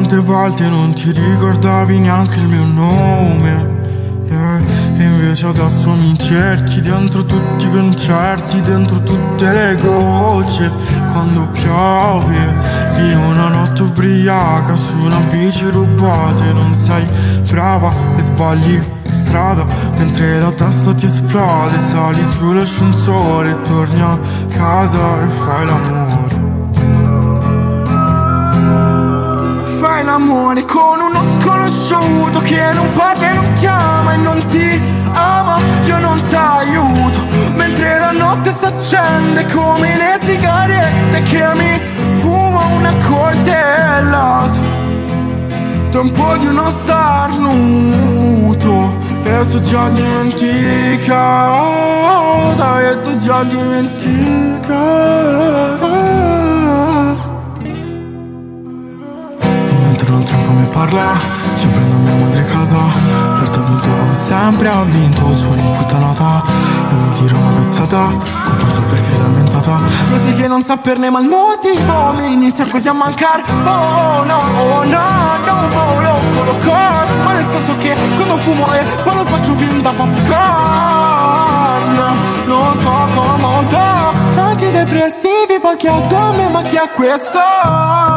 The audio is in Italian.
Quante volte non ti ricordavi neanche il mio nome. E invece adesso mi cerchi dentro tutti i concerti Dentro tutte le gocce Quando piove In una notte ubriaca Su una bici rubata E non sei brava e sbagli strada Mentre la testa ti esplode Sali sull'ascensore Torni a casa e fai l'amore Fai l'amore con uno sconosciuto Che non parla e non chiama e non ti ama. Io non t'aiuto. Mentre la notte s'accende come le sigarette Che mi fumo una coltellata. Tempo di uno starnuto E tu già dimenticata E tu già dimenticata parla Io prendo mia madre a casa ha vinto come sempre ha vinto Suoni puttanata E mi tiro una pezzata Compenso perché l'ha inventata Così che non saperne ma il motivo Mi inizia quasi a mancare. Oh no, oh no, no volo lo costo Ma nel senso che quando fumo e quando faccio finta popcorn. Non so comodo Tanti depressivi, pochi addome ma chi è questo?